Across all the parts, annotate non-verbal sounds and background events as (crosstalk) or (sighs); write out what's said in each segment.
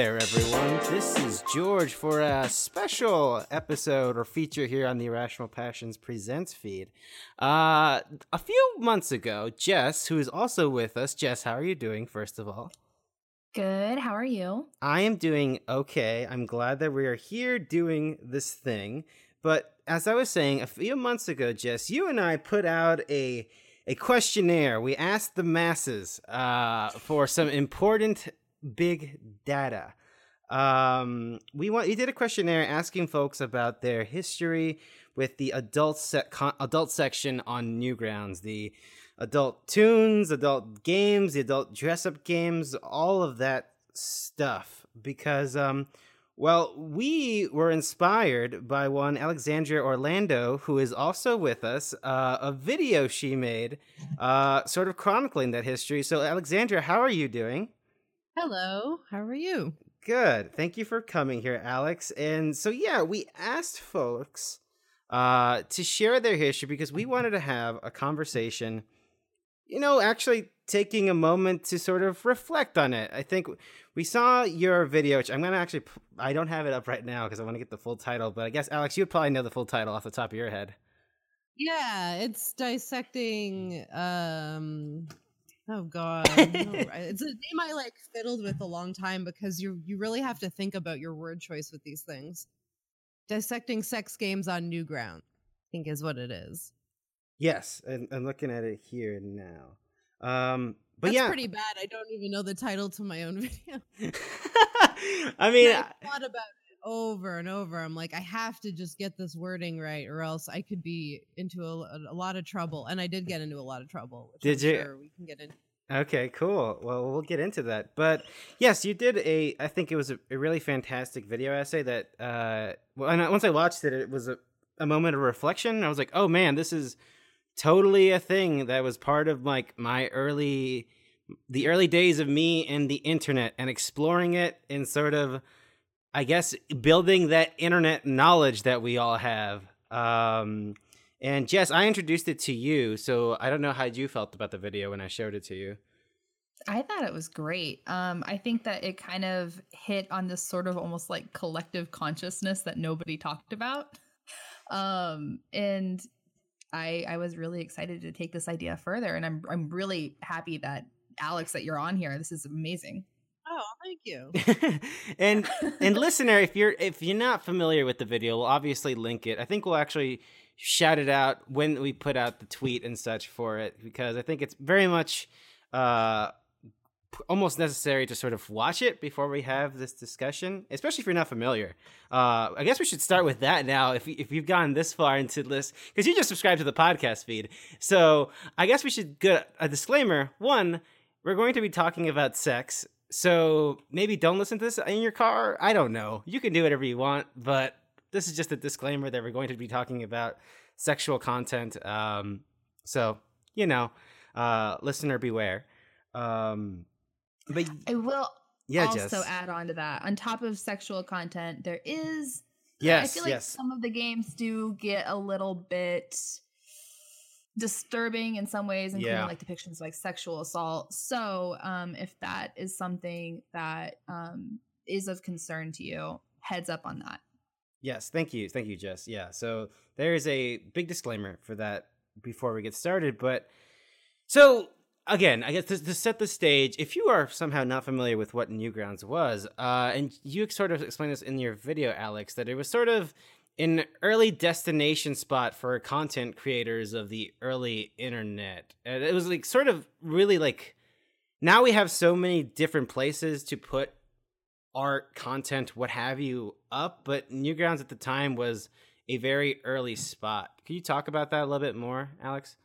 there, everyone. This is George for a special episode or feature here on the Irrational Passions Presents feed. Uh, a few months ago, Jess, who is also with us, Jess, how are you doing, first of all? Good. How are you? I am doing okay. I'm glad that we are here doing this thing. But as I was saying, a few months ago, Jess, you and I put out a a questionnaire. We asked the masses uh, for some important big data. Um, we want you did a questionnaire asking folks about their history with the adult set con- adult section on Newgrounds, the adult tunes, adult games, the adult dress up games, all of that stuff. Because um, well, we were inspired by one Alexandria Orlando, who is also with us, uh, a video she made, uh, sort of chronicling that history. So, Alexandria, how are you doing? Hello, how are you? Good. Thank you for coming here, Alex. And so, yeah, we asked folks uh, to share their history because we wanted to have a conversation, you know, actually taking a moment to sort of reflect on it. I think we saw your video, which I'm going to actually, I don't have it up right now because I want to get the full title, but I guess, Alex, you would probably know the full title off the top of your head. Yeah, it's dissecting um Oh God, no, (laughs) it's a name I like fiddled with a long time because you you really have to think about your word choice with these things. Dissecting sex games on new ground, I think is what it is. Yes, and I'm looking at it here now. Um, but That's yeah, pretty bad. I don't even know the title to my own (laughs) video. (laughs) I mean, I thought about over and over. I'm like, I have to just get this wording right, or else I could be into a, a lot of trouble. And I did get into a lot of trouble. Did I'm you? Sure we can get into. Okay, cool. Well, we'll get into that. But yes, you did a. I think it was a, a really fantastic video essay that. Uh, well, and I- once I watched it, it was a, a moment of reflection. I was like, oh man, this is totally a thing that was part of like my early, the early days of me and the internet and exploring it and sort of, I guess, building that internet knowledge that we all have. Um, and Jess, I introduced it to you, so I don't know how you felt about the video when I showed it to you. I thought it was great. Um, I think that it kind of hit on this sort of almost like collective consciousness that nobody talked about. Um, and I I was really excited to take this idea further, and I'm I'm really happy that Alex that you're on here. This is amazing. Oh, thank you. (laughs) and and listener, if you're if you're not familiar with the video, we'll obviously link it. I think we'll actually shout it out when we put out the tweet and such for it because I think it's very much uh almost necessary to sort of watch it before we have this discussion, especially if you're not familiar. Uh, I guess we should start with that now. If if you've gone this far into this, because you just subscribed to the podcast feed, so I guess we should get a disclaimer. One, we're going to be talking about sex, so maybe don't listen to this in your car. I don't know. You can do whatever you want, but this is just a disclaimer that we're going to be talking about sexual content. Um, so you know, uh, listener beware. Um, but I will yeah, also Jess. add on to that. On top of sexual content, there is yes, I feel like yes. some of the games do get a little bit disturbing in some ways, including Yeah. like depictions of, like sexual assault. So, um, if that is something that um, is of concern to you, heads up on that. Yes, thank you. Thank you, Jess. Yeah, so there is a big disclaimer for that before we get started. But so, again, I guess to, to set the stage, if you are somehow not familiar with what Newgrounds was, uh, and you sort of explained this in your video, Alex, that it was sort of an early destination spot for content creators of the early internet. And it was like sort of really like now we have so many different places to put art, content, what have you up, but Newgrounds at the time was a very early spot. Can you talk about that a little bit more, Alex?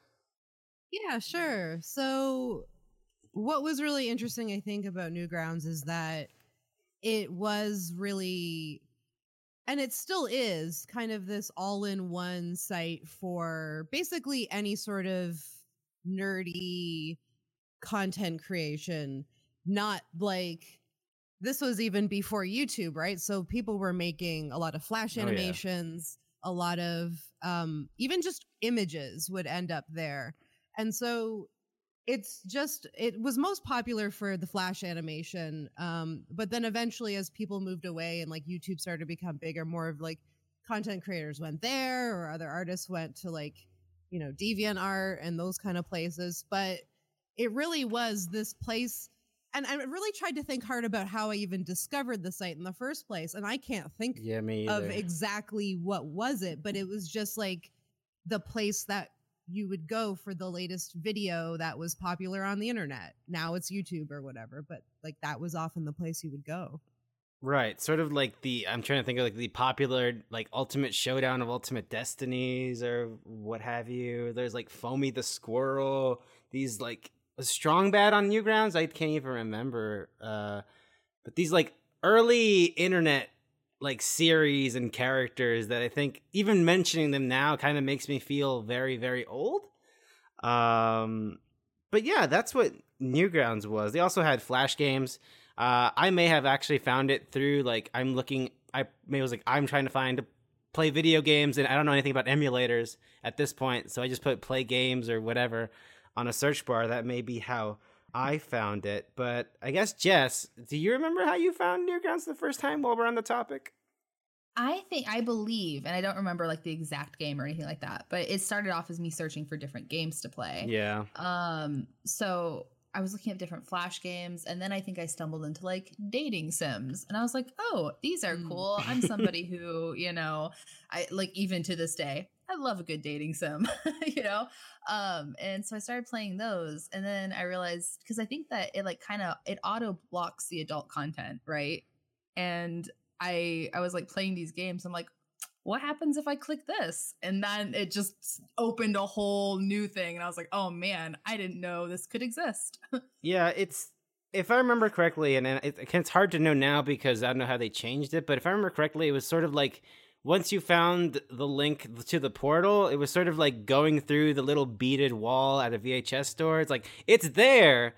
Yeah, sure. So, what was really interesting, I think, about Newgrounds is that it was really, and it still is, kind of this all in one site for basically any sort of nerdy content creation, not like. This was even before YouTube, right? So people were making a lot of flash Oh, yeah. animations, a lot of um, even just images would end up there. And so it's just it was most popular for the flash animation um but then eventually as people moved away and like youtube started to become bigger more of like content creators went there or other artists went to like you know DeviantArt and those kind of places but it really was this place and i really tried to think hard about how i even discovered the site in the first place and i can't think Yeah, me of exactly what was it but it was just like the place that you would go for the latest video that was popular on the internet now it's youtube or whatever but like that was often the place you would go Right, sort of like the I'm trying to think of like the popular like Ultimate Showdown of Ultimate Destinies or what have you. There's like Foamy the Squirrel. These like was Strong Bad on Newgrounds. I can't even remember. Uh, but these like early internet like series and characters that I think even mentioning them now kind of makes me feel very very old. Um, but yeah, that's what Newgrounds was. They also had Flash games. Uh, I may have actually found it through like I'm looking. I maybe was like I'm trying to find to play video games, and I don't know anything about emulators at this point, so I just put play games or whatever on a search bar. That may be how I found it. But I guess Jess, do you remember how you found Newgrounds the first time? While we're on the topic, I think I believe, and I don't remember like the exact game or anything like that, but it started off as me searching for different games to play. yeah, Um, so I was looking at different flash games, and then I think I stumbled into like dating sims, and I was like, "Oh, these are Mm. cool." I'm somebody (laughs) who, you know, I like even to this day, I love a good dating sim, (laughs) you know. Um, and so I started playing those, and then I realized because I think that it like kind of it auto blocks the adult content, right? And I I was like playing these games, I'm like. What happens if I click this? And then it just opened a whole new thing. And I was like, oh man, I didn't know this could exist. (laughs) yeah. It's if I remember correctly, and it, it's hard to know now because I don't know how they changed it. But if I remember correctly, it was sort of like once you found the link to the portal, it was sort of like going through the little beaded wall at a VHS store. It's like it's there,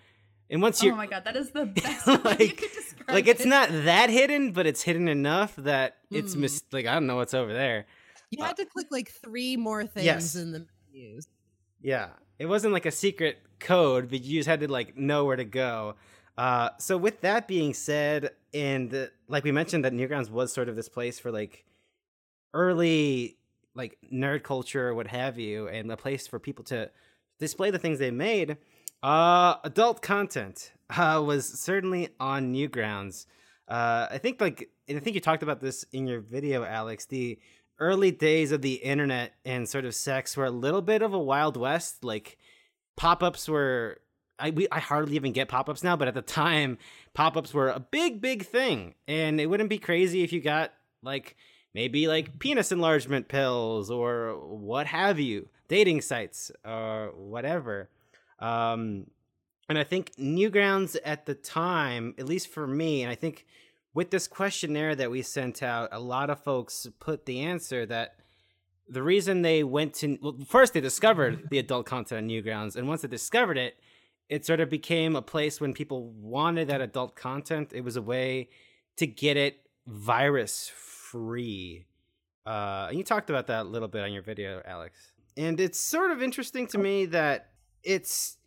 and once you oh my god, that is the (laughs) best way you Like- could describe like it's it. not that hidden, but it's hidden enough that it's Mm. mis- like I don't know what's over there. you Uh, had to click like three more things yes. in the menus Yeah, it wasn't like a secret code, but you just had to like know where to go. Uh, so with that being said, and uh, like we mentioned, that Newgrounds was sort of this place for like early like nerd culture or what have you, and a place for people to display the things they made. Uh, adult content uh, was certainly on Newgrounds. Uh, I think like, and I think you talked about this in your video, Alex. The early days of the internet and sort of sex were a little bit of a wild west. Like pop-ups were I we I hardly even get pop-ups now, but at the time pop-ups were a big big thing. And it wouldn't be crazy if you got like maybe like penis enlargement pills or what have you, dating sites or whatever. Um and I think Newgrounds at the time, at least for me, and I think with this questionnaire that we sent out, a lot of folks put the answer that the reason they went to well, first they discovered (laughs) the adult content on Newgrounds, and once they discovered it, it sort of became a place when people wanted that adult content. It was a way to get it virus free. Uh, and you talked about that a little bit on your video, Alex. And it's sort of interesting to me that it's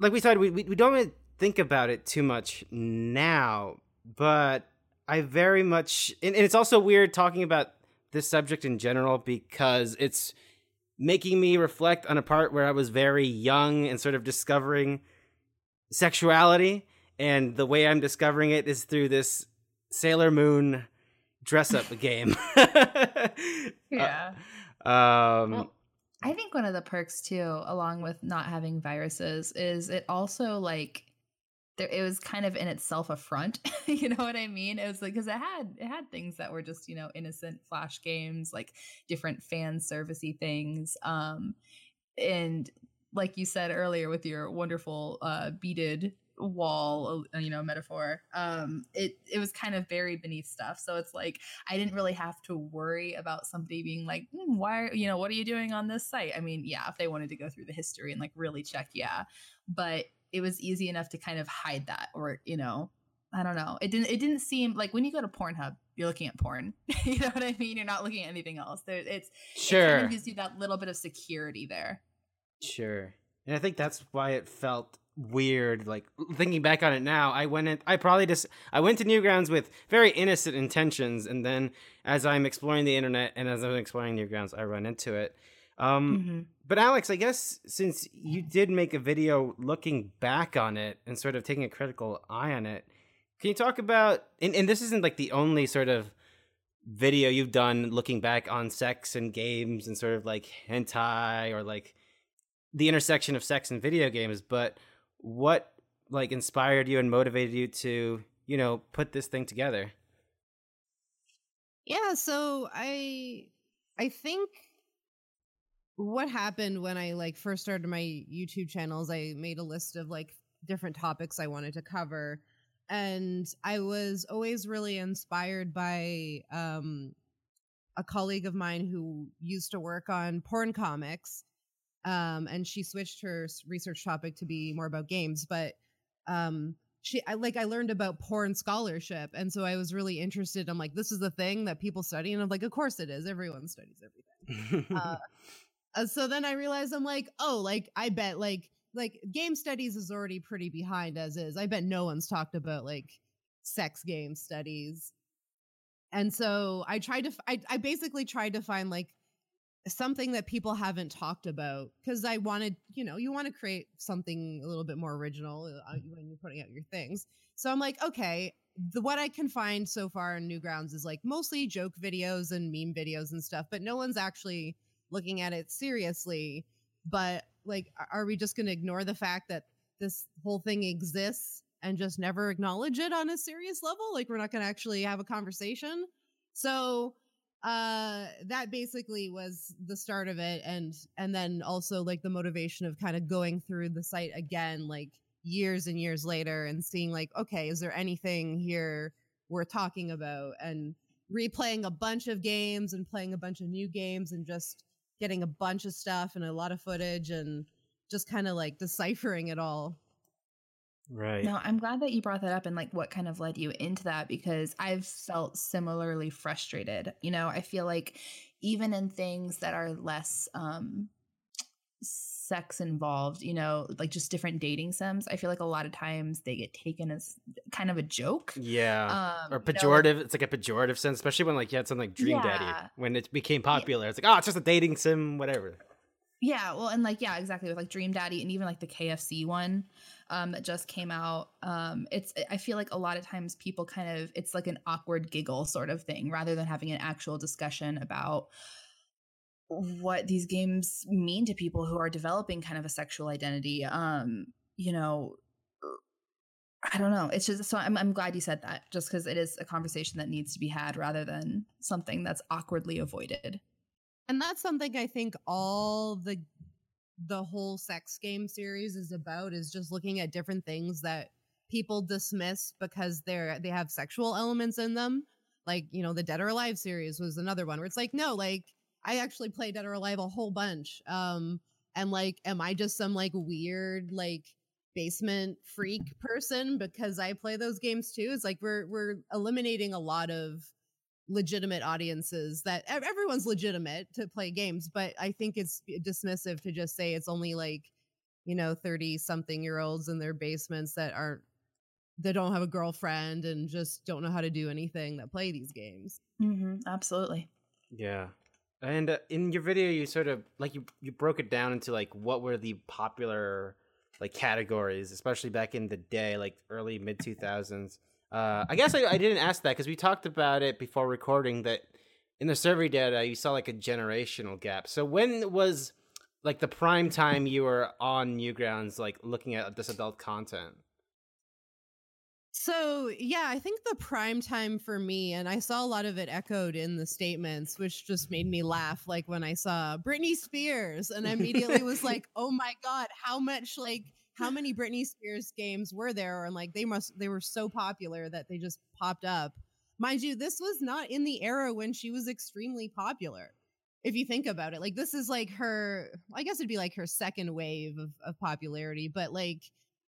like we said, we, we, we don't really think about it too much now, but I very much, and, and it's also weird talking about this subject in general because it's making me reflect on a part where I was very young and sort of discovering sexuality. And the way I'm discovering it is through this Sailor Moon dress up (laughs) game. (laughs) Yeah. Um, Well, I think one of the perks too, along with not having viruses, is it also like there it was kind of in itself a front. (laughs) you know what I mean? It was like because it had it had things that were just you know innocent flash games, like different fan servicey things. Um, and like you said earlier with your wonderful uh beaded wall uh, you know metaphor um it it was kind of buried beneath stuff so it's like I didn't really have to worry about somebody being like, "Hmm, why, are, you know, what are you doing on this site? I mean, yeah, if they wanted to go through the history and like really check, yeah, but it was easy enough to kind of hide that, or you know, I don't know. It didn't. It didn't seem like when you go to Pornhub, you're looking at porn. (laughs) you know what I mean? You're not looking at anything else. There, it's it kind sure. of gives you that little bit of security there. Sure. And I think that's why it felt weird. Like thinking back on it now, I went in, I probably just I went to Newgrounds with very innocent intentions, and then as I'm exploring the internet and as I'm exploring Newgrounds, I run into it. Um, mm-hmm. But Alex, I guess since you did make a video looking back on it and sort of taking a critical eye on it, can you talk about? And, and this isn't like the only sort of video you've done looking back on sex and games and sort of like hentai or like the intersection of sex and video games, but what like inspired you and motivated you to, you know, put this thing together? Yeah, so I I think what happened when I like first started my YouTube channels, I made a list of like different topics I wanted to cover. And I was always really inspired by um, a colleague of mine who used to work on porn comics. Um, and she switched her research topic to be more about games. But um, she, I like, I learned about porn scholarship. And so I was really interested. I'm like, this is the thing that people study. And I'm like, of course it is. Everyone studies everything. uh, (laughs) uh, so then I realized I'm like, oh, like I bet like like game studies is already pretty behind as is. I bet no one's talked about like sex game studies. And so I tried to I I basically tried to find like something that people haven't talked about because I wanted, you know, you want to create something a little bit more original uh, when you're putting out your things. So I'm like, okay, the what I can find so far in Newgrounds is like mostly joke videos and meme videos and stuff, but no one's actually looking at it seriously. But like are we just going to ignore the fact that this whole thing exists and just never acknowledge it on a serious level? Like we're not going to actually have a conversation? So uh that basically was the start of it and and then also like the motivation of kind of going through the site again like years and years later and seeing like okay is there anything here worth talking about and replaying a bunch of games and playing a bunch of new games and just getting a bunch of stuff and a lot of footage and just kind of like deciphering it all. Right. No, I'm glad that you brought that up and like what kind of led you into that because I've felt similarly frustrated. You know, I feel like even in things that are less um sex involved, you know, like just different dating sims. I feel like a lot of times they get taken as kind of a joke. Yeah. Um, or pejorative. You know, it's like a pejorative sense, especially when like you had something like Dream yeah. Daddy when it became popular. Yeah. It's like, oh, it's just a dating sim, whatever. Yeah, well, and like yeah, exactly with like Dream Daddy and even like the KFC one um, that just came out. Um, it's I feel like a lot of times people kind of it's like an awkward giggle sort of thing rather than having an actual discussion about what these games mean to people who are developing kind of a sexual identity. Um, you know, I don't know. It's just so I'm I'm glad you said that, just because it is a conversation that needs to be had rather than something that's awkwardly avoided. And that's something I think all the the whole sex game series is about is just looking at different things that people dismiss because they're they have sexual elements in them. Like, you know, the Dead or Alive series was another one where it's like, no, like I actually play Dead or Alive a whole bunch. Um, and like, am I just some like weird like basement freak person because I play those games too? It's like we're we're eliminating a lot of legitimate audiences that everyone's legitimate to play games, but I think it's dismissive to just say it's only like you know 30 something year olds in their basements that aren't that don't have a girlfriend and just don't know how to do anything that play these games. Mm-hmm, absolutely. Yeah. And uh, in your video, you sort of like you you broke it down into like what were the popular like categories, especially back in the day, like early mid two thousands. Uh, I guess I, I didn't ask that because we talked about it before recording that in the survey data you saw like a generational gap. So when was like the prime time you were on Newgrounds, like looking at this adult content? So, yeah, I think the prime time for me, and I saw a lot of it echoed in the statements, which just made me laugh. Like when I saw Britney Spears, and I immediately was (laughs) like, oh my God, how much, like, how (laughs) many Britney Spears games were there? And like, they must, they were so popular that they just popped up. Mind you, this was not in the era when she was extremely popular. If you think about it, like, this is like her, I guess it'd be like her second wave of, of popularity, but like,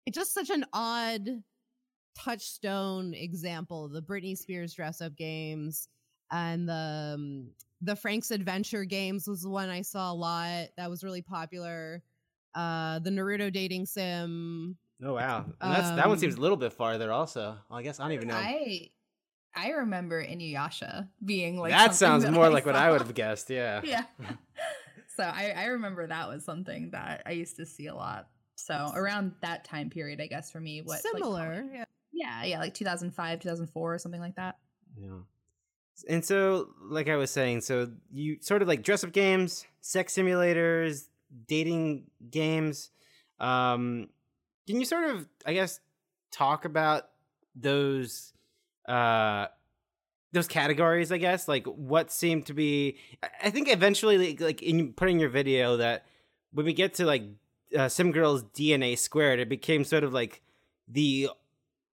it's just such an odd touchstone example the Britney Spears dress up games and the um, the Frank's Adventure games was the one I saw a lot that was really popular. Uh, the Naruto dating sim. Oh wow, and that's that one seems Um, a little bit farther. Also, well, I guess I don't even know. I I remember Inuyasha being like that something sounds more I like what I would have guessed. (laughs) Yeah. yeah. (laughs) so I, I remember that was something that I used to see a lot. So around that time period, I guess for me, what like, similar. yeah. yeah, yeah, like 2005, 2004, or something like that. Yeah. And so, like I was saying, so you sort of like dress up games, sex simulators, dating games. Um, can you sort of, I guess, talk about those, uh, those categories? I guess like what seemed to be. I- think eventually, like, like in putting your video, that when we get to like uh, Sim Girls DNA squared, it became sort of like the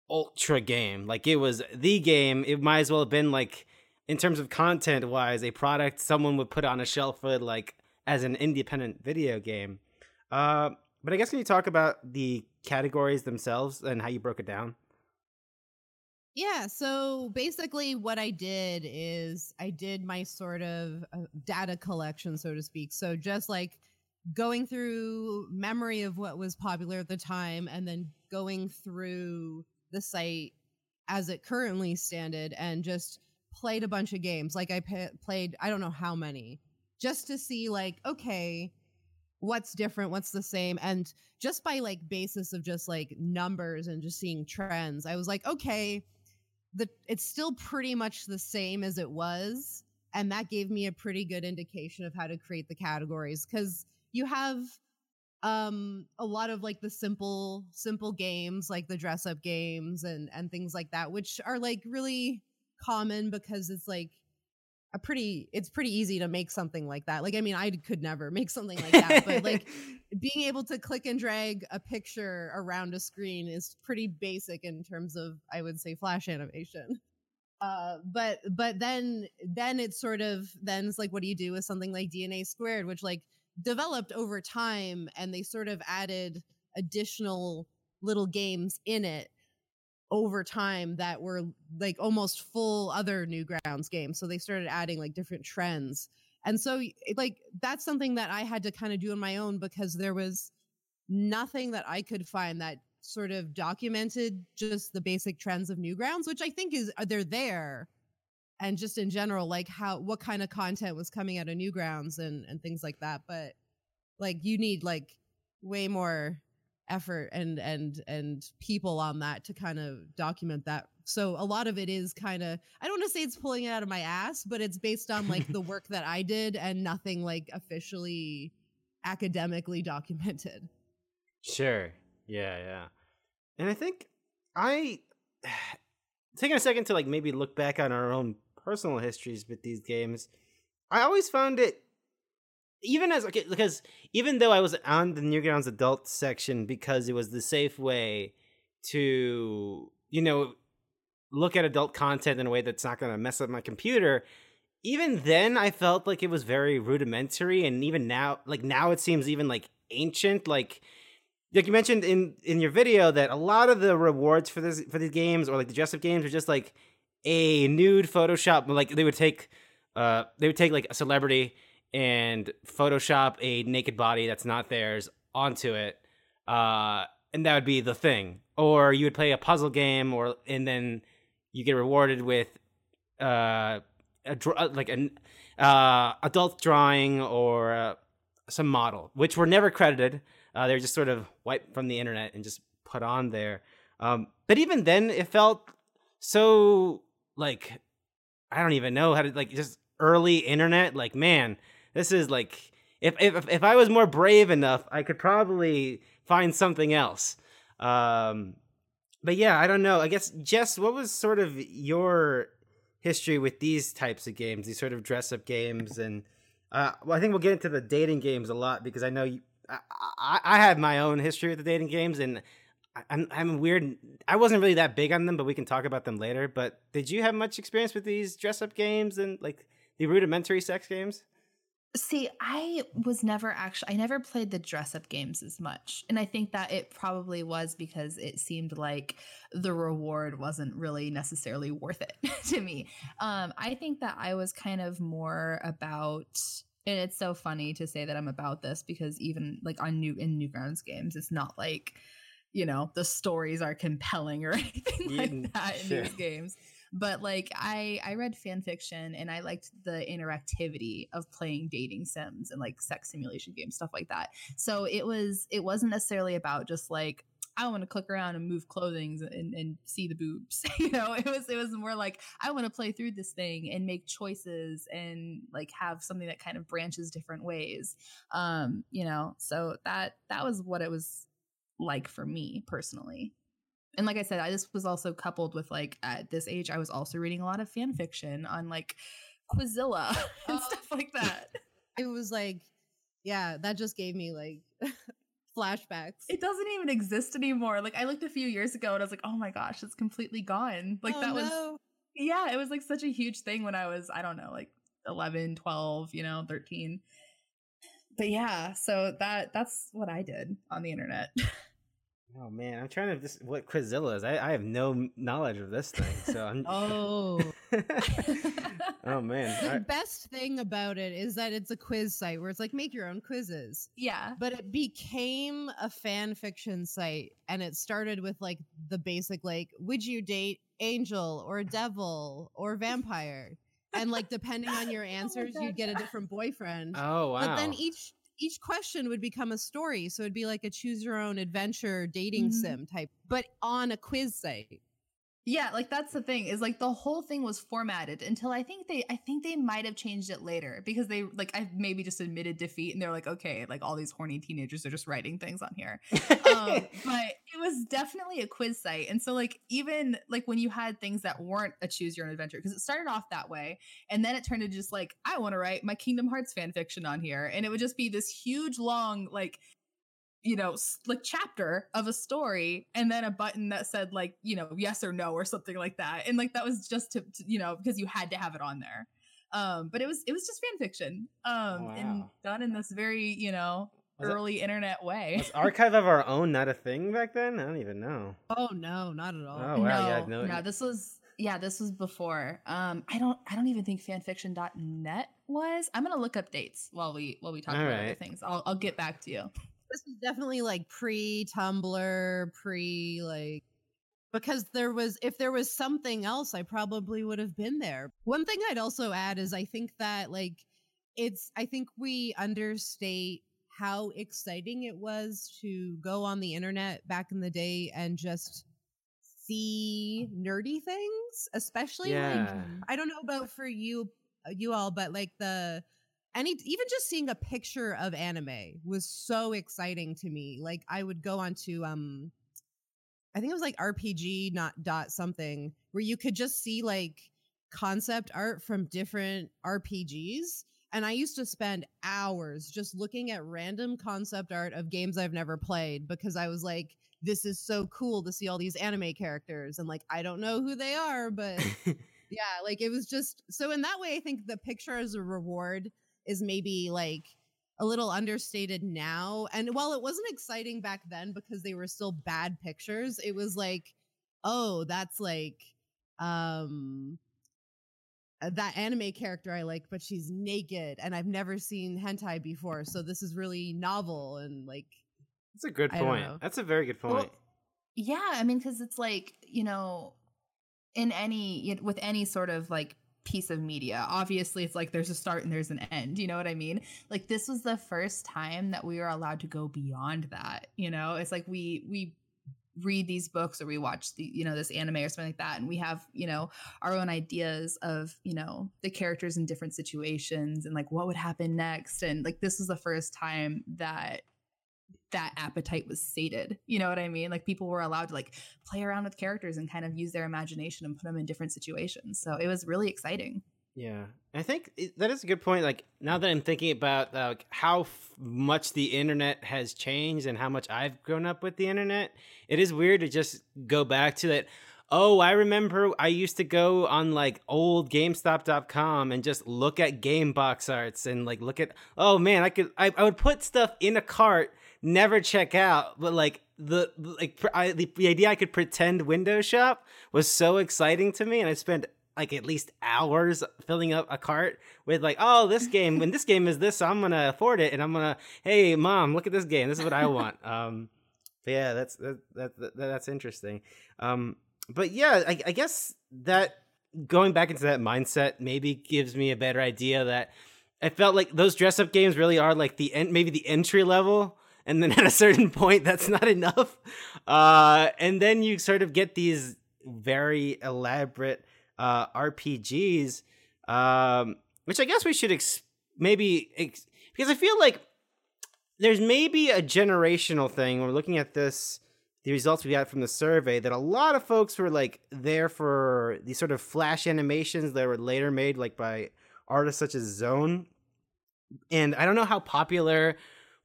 ultra game. Like it was the game. It might as well have been like in terms of content wise, a product someone would put on a shelf for like as an independent video game. Uh, but I guess can you talk about the categories themselves and how you broke it down? Yeah, so basically what I did is I did my sort of uh, data collection, so to speak. So just like going through memory of what was popular at the time and then going through the site as it currently standed and just played a bunch of games. Like I played, I don't know how many, just to see like, okay, what's different, what's the same. And just by like basis of just like numbers and just seeing trends, I was like, okay, the it's still pretty much the same as it was and that gave me a pretty good indication of how to create the categories cuz you have um a lot of like the simple simple games like the dress up games and and things like that which are like really common because it's like a pretty it's pretty easy to make something like that. Like i mean i could never make something like that but (laughs) like being able to click and drag a picture around a screen is pretty basic in terms of i would say flash animation. Uh but but then then it's sort of then it's like what do you do with something like dna squared which like developed over time and they sort of added additional little games in it over time that were like almost full other newgrounds games so they started adding like different trends. And so like that's something that i had to kind of do on my own because there was nothing that i could find that sort of documented just the basic trends of newgrounds which i think is uh, they're there and just in general like how what kind of content was coming out of newgrounds and and things like that but like you need like way more effort and and and people on that to kind of document that so a lot of it is kind of i don't want to say it's pulling it out of my ass but it's based on like the work that i did and nothing like officially academically documented Sure. Yeah, yeah. And I think I (sighs) taking a second to like maybe look back on our own personal histories with these games. I always found it even as okay because even though I was on the Newgrounds adult section because it was the safe way to you know look at adult content in a way that's not going to mess up my computer even then i felt like it was very rudimentary and even now like now it seems even like ancient. Like like you mentioned in in your video that a lot of the rewards for this for these games or like the dress up games are just like a nude photoshop like they would take uh they would take like a celebrity and photoshop a naked body that's not theirs onto it uh and that would be the thing. Or you would play a puzzle game or and then you get rewarded with uh a uh, like an uh adult drawing or uh, some model which were never credited. Uh, they're just sort of wiped from the internet and just put on there. Um but even then it felt so like i don't even know how to like just early internet like man this is like if if if i was more brave enough i could probably find something else um but yeah i don't know i guess jess what was sort of your history with these types of games these sort of dress up games and uh well i think we'll get into the dating games a lot because i know you i i, I have my own history with the dating games and I'm I'm weird. I wasn't really that big on them, but we can talk about them later. But did you have much experience with these dress up games and like the rudimentary sex games? See, I was never actually, I never played the dress up games as much. And I think that it probably was because it seemed like the reward wasn't really necessarily worth it (laughs) to me. Um, I think that I was kind of more about and it's so funny to say that I'm about this because even like on new in Newgrounds games, it's not like you know the stories are compelling or (laughs) anything like that in sure. these (laughs) games. But like I I read fan fiction and I liked the interactivity of playing dating sims and like sex simulation games stuff like that. So it was it wasn't necessarily about just like I want to click around and move clothing and, and see the boobs. (laughs) you know, it was it was more like I want to play through this thing and make choices and like have something that kind of branches different ways. Um, you know, so that that was what it was like for me personally. And like I said, I this was also coupled with like at this age, I was also reading a lot of fan fiction on like Quizilla (laughs) and Oh. stuff like oh. that. (laughs) It was like, yeah, that just gave me like (laughs) flashbacks. It doesn't even exist anymore. Like I looked a few years ago and I was like, oh my gosh, it's completely gone. Like Oh, that was no. yeah, it was like such a huge thing when I was, I don't know, like 11, 12, you know, 13. But yeah, so that that's what I did on the internet. Oh man, I'm trying to this what Quizilla is. I, I have no knowledge of this thing, so I'm. (laughs) Oh. (laughs) oh man, (laughs) The I- best thing about it is that it's a quiz site where it's like make your own quizzes. yeah. But it became a fan fiction site and it started with like the basic like would you date angel or devil or vampire? And like depending on your answers God, you'd get a different boyfriend. oh wow. But then each each question would become a story. So it'd be like a choose your own adventure dating Mhm. sim type, but on a quiz site. Yeah, like that's the thing is like the whole thing was formatted until I think they I think they might have changed it later because they like I maybe just admitted defeat and they're like okay like all these horny teenagers are just writing things on here. um, (laughs) but it was definitely a quiz site and so like even like when you had things that weren't a choose your own adventure because it started off that way and then it turned into just like I want to write my Kingdom Hearts fan fiction on here and it would just be this huge long like you know like chapter of a story and then a button that said like you know yes or no or something like that and like that was just to, to you know because you had to have it on there um but it was it was just fan fiction um and done in this very you know Was it- early internet way Was (laughs) archive of our own not a thing back then? I don't even know. Oh no, not at all. Oh, wow, yeah, no, no- no, this was yeah, this was before. Um, I don't, I don't even think fanfiction.net was. I'm gonna look up dates while we while we talk All about other things. I'll I'll get back to you. This was definitely like pre Tumblr, pre like because there was if there was something else, I probably would have been there. One thing I'd also add is I think that like it's I think we understate how exciting it was to go on the internet back in the day and just see nerdy things, especially like Yeah. I don't know about for you uh, you all, but like the any even just seeing a picture of anime was so exciting to me. Like I would go onto um I think it was like RPG not dot something where you could just see like concept art from different RPGs. And I used to spend hours just looking at random concept art of games I've never played because I was like, this is so cool to see all these anime characters. And like, I don't know who they are, but (laughs) yeah, like it was just so in that way, I think the picture is a reward is maybe like a little understated now. And while it wasn't exciting back then because they were still bad pictures, it was like, oh, that's like um uh, that anime character I like, but she's naked and I've never seen hentai before. So this is really novel and like That's a good point. That's a very good point. Well, yeah, I mean, because it's like you know, in any with any sort of like piece of media, obviously it's like there's a start and there's an end. You know what I mean? Like this was the first time that we were allowed to go beyond that. You know, it's like we we read these books or we watch the you know this anime or something like that and we have you know our own ideas of you know the characters in different situations and like what would happen next and like this was the first time that that appetite was sated you know what i mean like people were allowed to like play around with characters and kind of use their imagination and put them in different situations so it was really exciting Yeah, I think that is a good point. Like now that I'm thinking about like how f- much the internet has changed and how much I've grown up with the internet, it is weird to just go back to that. Oh, I remember I used to go on like old GameStop.com and just look at game box arts and like look at. Oh man, I could I, I would put stuff in a cart, never check out, but like the like I, the, the idea I could pretend window shop was so exciting to me, and I spent like at least hours filling up a cart with like, oh, this game when this game is this, so I'm gonna afford it, and I'm gonna, hey, mom, look at this game. This is what I want. (laughs) um, yeah, that's that, that, that that's interesting. Um, but yeah, I, I guess that going back into that mindset maybe gives me a better idea that I felt like those dress up games really are like the end, maybe the entry level and then (laughs) at a certain point that's not enough. Uh, and then you sort of get these very elaborate uh, rpgs um, which i guess we should ex- maybe ex- because i feel like there's maybe a generational thing when we're looking at this the results we got from the survey that a lot of folks were like there for these sort of flash animations that were later made like by artists such as zone. And i don't know how popular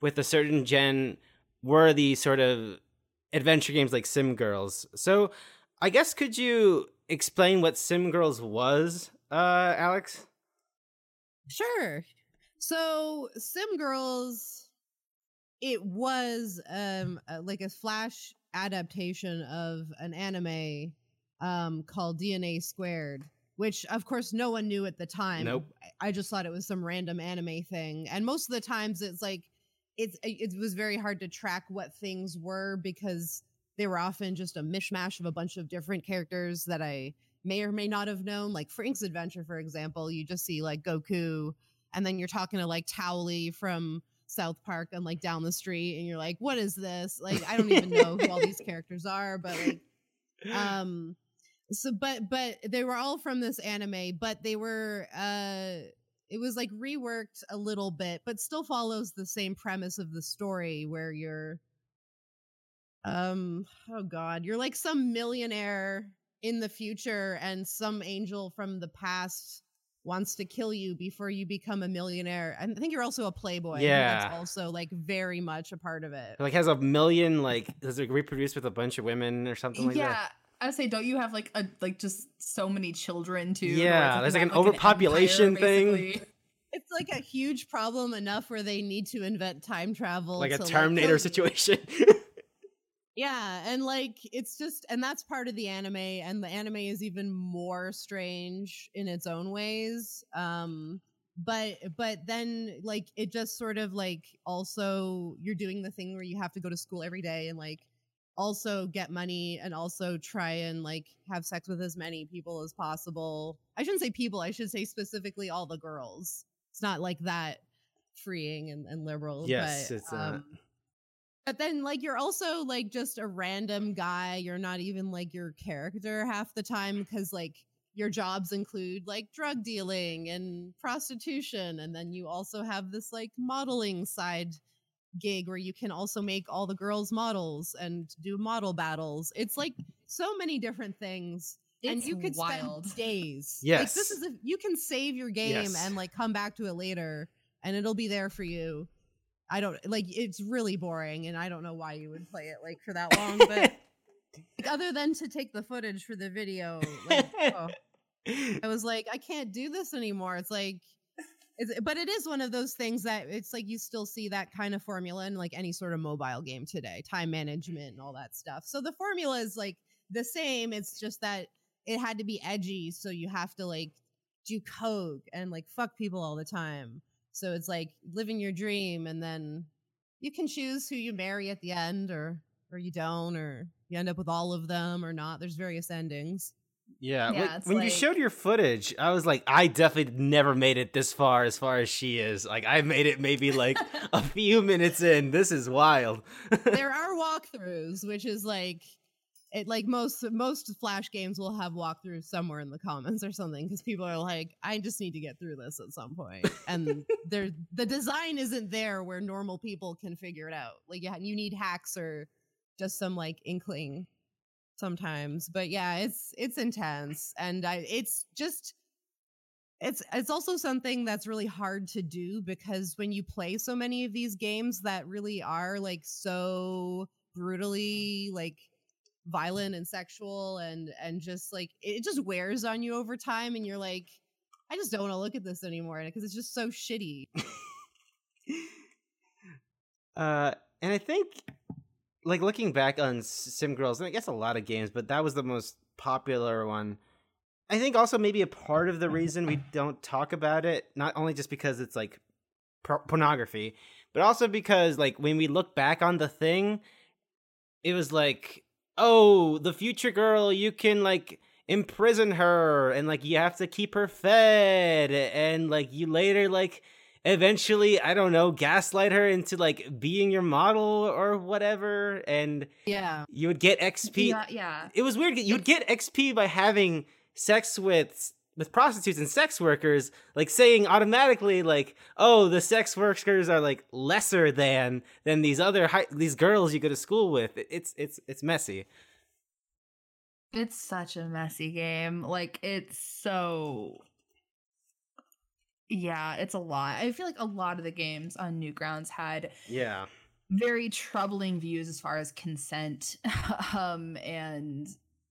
with a certain gen were the sort of adventure games like Sim Girls. So, I guess could you explain what Sim Girls was, uh, Alex? Sure. So, Sim Girls, it was um like a flash adaptation of an anime um called DNA Squared which of course no one knew at the time. Nope. I just thought it was some random anime thing. And most of the times it's like it's it was very hard to track what things were because they were often just a mishmash of a bunch of different characters that I may or may not have known. Like Frank's Adventure, for example, you just see like Goku, and then you're talking to like Towelie from South Park and like down the street, and you're like, what is this? Like, I don't even know who all these (laughs) characters are, but like, um, so but but they were all from this anime, but they were uh it was like reworked a little bit, but still follows the same premise of the story where you're um oh god, you're like some millionaire in the future and some angel from the past wants to kill you before you become a millionaire. And I think you're also a playboy. Yeah. That's also like very much a part of it. Like has a million like does it reproduce with a bunch of women or something like yeah. that? I say, don't you have like a like just so many children too? Yeah, there's like an overpopulation empire, thing. (laughs) It's like a huge problem enough where they need to invent time travel, Like a Terminator kill- situation. (laughs) Yeah, and like it's just and that's part of the anime and the anime is even more strange in its own ways. Um but but then like it just sort of like also you're doing the thing where you have to go to school every day and like also get money and also try and like have sex with as many people as possible. I shouldn't say people, I should say specifically all the girls. It's not like that freeing and, and liberal. yes, but, it's uh um, but then, like, you're also like just a random guy. You're not even like your character half the time because, like, your jobs include like drug dealing and prostitution. And then you also have this like modeling side gig where you can also make all the girls models and do model battles. It's like so many different things. and you could wild. spend days. Yes. Like, this is a, you can save your game Yes. and like come back to it later and it'll be there for you. I don't like it's really boring and I don't know why you would play it like for that long, but (laughs) like, other than to take the footage for the video, like, oh, (laughs) I was like, I can't do this anymore. It's like, it's, but it is one of those things that it's like you still see that kind of formula in like any sort of mobile game today, time management and all that stuff. So the formula is like the same. It's just that it had to be edgy, so you have to like do coke and like fuck people all the time. So it's like living your dream, and then you can choose who you marry at the end, or or you don't, or you end up with all of them or not. There's various endings. Yeah, Yeah, like, when you showed your footage, I was like, I definitely never made it this far as far as she is. Like, I made it maybe like (laughs) a few minutes in. This is wild. (laughs) there are walkthroughs, which is like it like most most flash games will have walkthroughs somewhere in the comments or something because people are like, I just need to get through this at some point, and (laughs) there the design isn't there where normal people can figure it out. Like yeah, you need hacks or just some like inkling sometimes, but yeah, it's it's intense and I it's just it's it's also something that's really hard to do because when you play so many of these games that really are like so brutally like violent and sexual and and just like it just wears on you over time and you're like I just don't want to look at this anymore because it's just so shitty. (laughs) Uh, and I think, like looking back on Sim Girls, and I guess a lot of games, but that was the most popular one. I think also maybe a part of the reason we (laughs) don't talk about it, not only just because it's like por- pornography, but also because like when we look back on the thing, it was like, oh, the future girl, you can like imprison her and like you have to keep her fed and like you later like eventually i don't know gaslight her into like being your model or whatever and Yeah. you would get xp Yeah, yeah. it was weird you would get xp by having sex with with prostitutes and sex workers like saying automatically like oh the sex workers are like lesser than than these other high, these girls you go to school with it's it's it's messy It's such a messy game. Like it's so Yeah, it's a lot. I feel like a lot of the games on Newgrounds had yeah very troubling views as far as consent (laughs) um and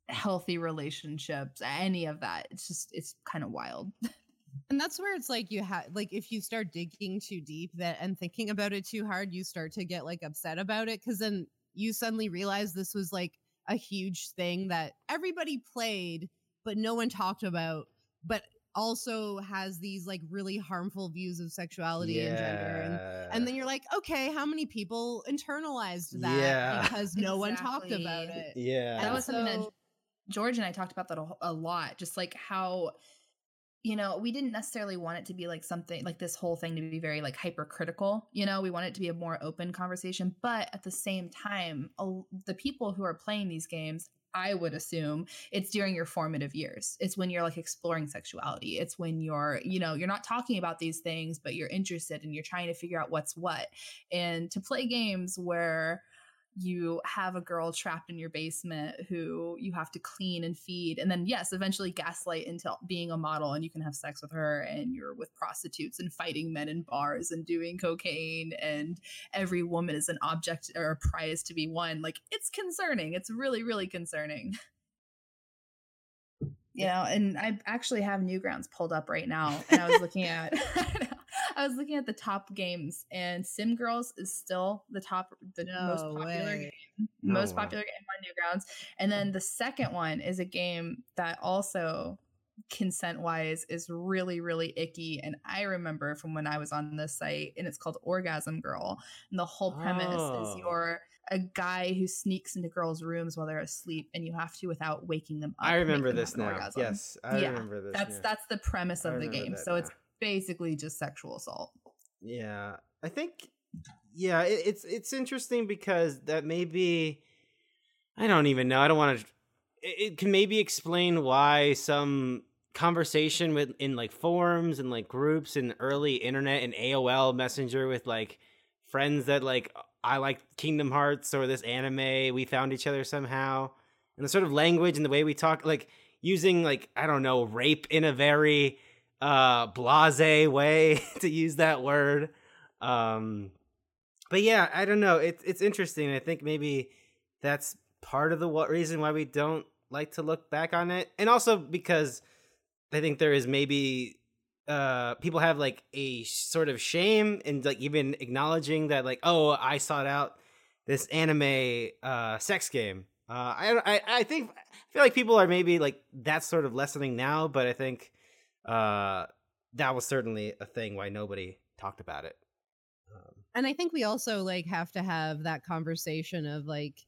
healthy relationships, any of that. It's just it's kind of wild. And that's where it's like you have like if you start digging too deep that and thinking about it too hard, you start to get like upset about it because then you suddenly realize this was like a huge thing that everybody played, but no one talked about, but also has these like really harmful views of sexuality and gender. And, and then you're like, okay, how many people internalized that Yeah. (laughs) because no one talked about it? yeah That was something that George and I talked about that a, a lot, just like how you know, we didn't necessarily want it to be like something like this whole thing to be very like hypercritical. You know, we want it to be a more open conversation, but at the same time, a- the people who are playing these games, I would assume it's during your formative years. It's when you're like exploring sexuality. It's when you're, you know, you're not talking about these things, but you're interested and you're trying to figure out what's what. And to play games where you have a girl trapped in your basement who you have to clean and feed and then yes eventually gaslight into being a model and you can have sex with her and you're with prostitutes and fighting men in bars and doing cocaine and every woman is an object or a prize to be won. Like it's concerning. It's really really concerning. You know and i actually have newgrounds pulled up right now and i was looking at (laughs) i was looking at the top games and sim girls is still the top the most popular way. game Oh, most wow. popular game on Newgrounds. And then the second one is a game that also consent wise is really really icky and i remember from when i was on this site and it's called orgasm girl and the whole premise Oh. is you're a guy who sneaks into girls rooms while they're asleep and you have to without waking them up i remember this have now orgasm. yes i Yeah, remember this that's yeah. that's the premise of the game that so it's now. Basically just sexual assault Yeah, I think yeah, it, it's it's interesting because that may be I don't even know. I don't want to it, it can maybe explain why some conversation with in like forums and like groups and early internet and AOL Messenger with like friends that like I like Kingdom Hearts or this anime, we found each other somehow. And the sort of language and the way we talk like using like I don't know, rape in a very uh blase way (laughs) to use that word. Um but yeah i don't know it's it's interesting i think maybe that's part of the reason why we don't like to look back on it and also because i think there is maybe uh people have like a sort of shame in like even acknowledging that like oh i sought out this anime uh sex game. Uh i i, I think i feel like people are maybe like that's sort of lessening now but i think uh that was certainly a thing why nobody talked about it. Um, and i think we also like have to have that conversation of like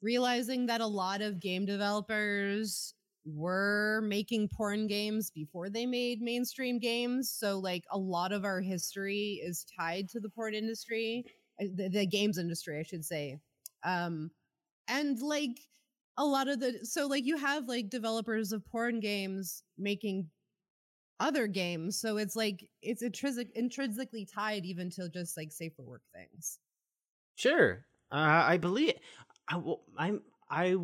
realizing that a lot of game developers were making porn games before they made mainstream games. So like a lot of our history is tied to the porn industry uh, the, the games industry i should say. Um and like a lot of the so like you have like developers of porn games making other games so it's like it's intrinsic intrinsically tied even to just like safer work things sure uh, i believe I, w- I'm I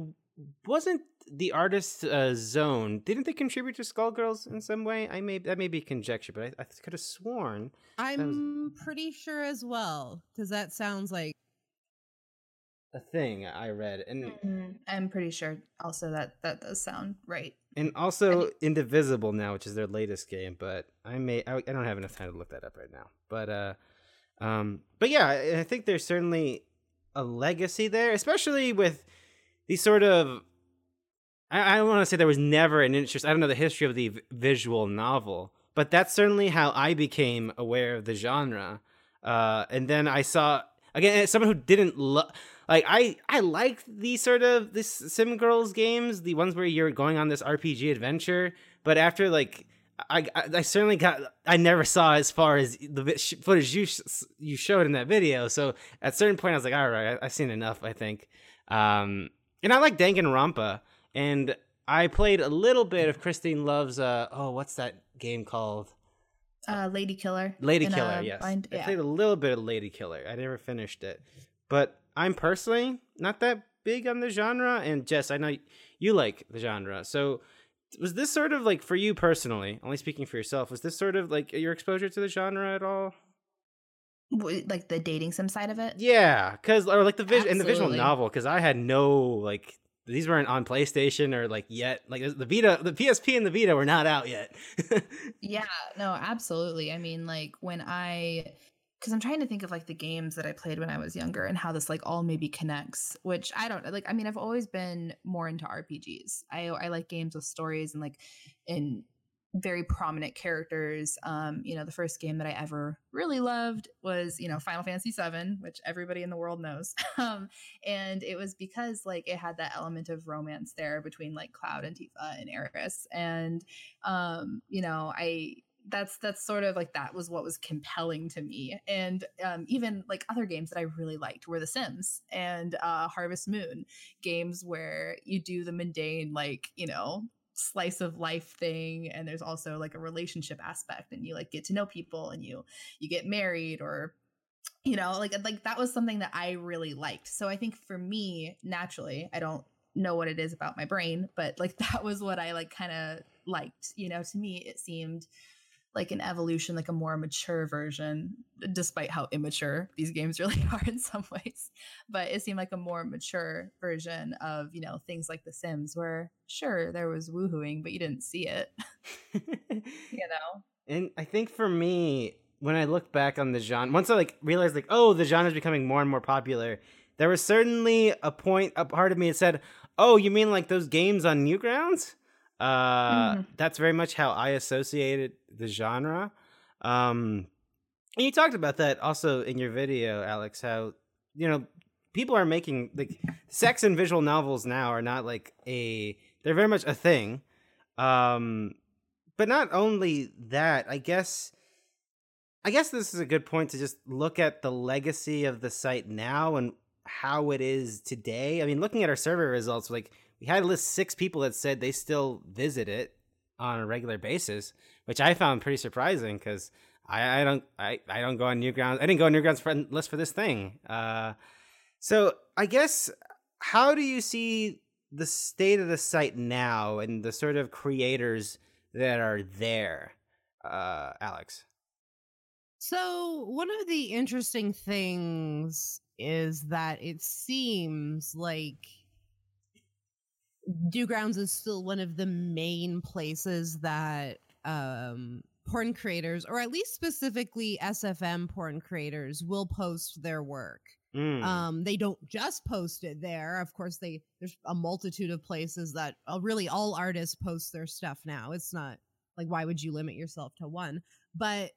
wasn't the artist uh, zone. Didn't they contribute to Skullgirls in some way? I may that may be conjecture, but I, I could have sworn. i'm pretty sure as well because that sounds like a thing I read, and Mm, i'm pretty sure also that that does sound right and also Indivisible now, which is their latest game. But I may I, I don't have enough time to look that up right now. But uh, um, but yeah, I, I think there's certainly a legacy there, especially with these sort of I, I don't want to say there was never an interest. I don't know the history of the v- visual novel, but that's certainly how I became aware of the genre. Uh, and then I saw again someone who didn't love. Like I, I like these sort of this sim girls games, the ones where you're going on this RPG adventure. But after like I, I, I certainly got I never saw as far as the footage you you showed in that video. So at a certain point, I was like, all right, I, have seen enough. I think, um, and I like Danganronpa, and I played a little bit of Christine Love's. Uh, oh, what's that game called? Uh, Lady Killer. Lady Killer. Yes, bind, yeah. I played a little bit of Lady Killer. I never finished it, but I'm personally not that big on the genre. And Jess, I know you like the genre, so was this sort of like for you personally only speaking for yourself was this sort of like your exposure to the genre at all? Like the dating sim side of it? Yeah because or like the vision and the visual novel because i had no like these weren't on playstation or like yet like the vita the psp and the vita were not out yet. (laughs) Yeah no absolutely. I mean like when i because I'm trying to think of like the games that I played when I was younger and how this like all maybe connects, which I don't like. I mean, I've always been more into RPGs. I I like games with stories and like in very prominent characters. Um, you know, the first game that I ever really loved was, you know, Final Fantasy VII, which everybody in the world knows. (laughs) um, and it was because like it had that element of romance there between like Cloud and Tifa and Aeris. And um, you know, I that's that's sort of like that was what was compelling to me. And um, even like other games that i really liked were the sims and uh, harvest moon games where you do the mundane like you know slice of life thing and there's also like a relationship aspect and you like get to know people and you you get married or you know like like that was something that i really liked. So i think for me naturally i don't know what it is about my brain but like (laughs) that was what i like kind of liked you know to me it seemed like an evolution, like a more mature version, despite how immature these games really (laughs) are in some ways. But it seemed like a more mature version of, you know, things like The Sims, where sure, there was woohooing, but you didn't see it. (laughs) (laughs) you know? And I think for me, when I look back on the genre, once I like realized like, oh, the genre is becoming more and more popular, there was certainly a point, a part of me that said, oh, you mean like those games on Newgrounds? Uh, mm-hmm. That's very much how I associated the genre. Um, and you talked about that also in your video, Alex. How you know people are making like sex and visual novels now are not like a they're very much a thing. Um, but not only that, I guess. I guess this is a good point to just look at the legacy of the site now and how it is today. I mean, looking at our survey results, like we had to list six people that said they still visit it on a regular basis, which I found pretty surprising because I, I, don't I, I don't go on Newgrounds. I didn't go on Newgrounds for list for this thing. Uh, so I guess how do you see the state of the site now and the sort of creators that are there, uh, Alex? So one of the interesting things is that it seems like Newgrounds is still one of the main places that um, porn creators, or at least specifically SFM porn creators, will post their work. Mm. Um, they don't just post it there. Of course, they there's a multitude of places that uh, really all artists post their stuff now. It's not like why would you limit yourself to one? But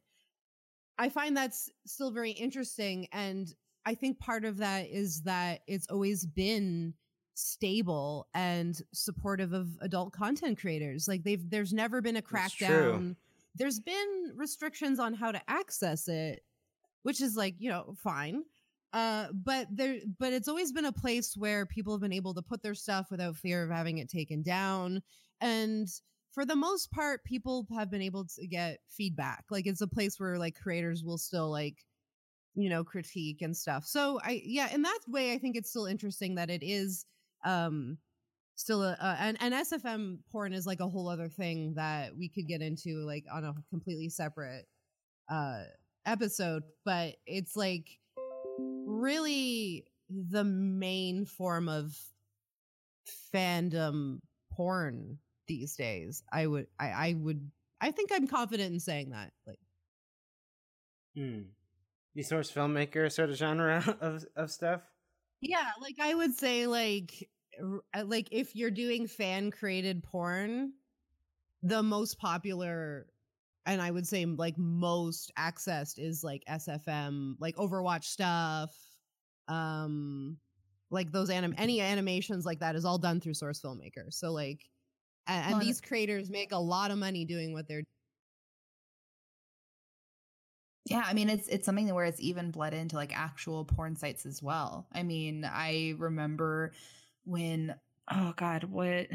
I find that's still very interesting, and I think part of that is that it's always been stable and supportive of adult content creators. Like they've there's never been a crackdown. There's been restrictions on how to access it, which is like, you know, fine. Uh, but there but it's always been a place where people have been able to put their stuff without fear of having it taken down. And for the most part, people have been able to get feedback. Like it's a place where like creators will still like you know critique and stuff so i yeah in that way i think it's still interesting that it is um still a, uh, and, and sfm porn is like a whole other thing that we could get into like on a completely separate uh episode but it's like really the main form of fandom porn these days. I would i i would i think i'm confident in saying that like hmm. You source filmmaker sort of genre (laughs) of of stuff yeah, like I would say like uh, like if you're doing fan created porn, the most popular and I would say like most accessed is like SFM, like Overwatch stuff. Um like those anim any animations like that is all done through source filmmaker. So like and, and these creators make a lot of money doing what they're yeah, I mean it's it's something where it's even bled into like actual porn sites as well. I mean, I remember when oh god, what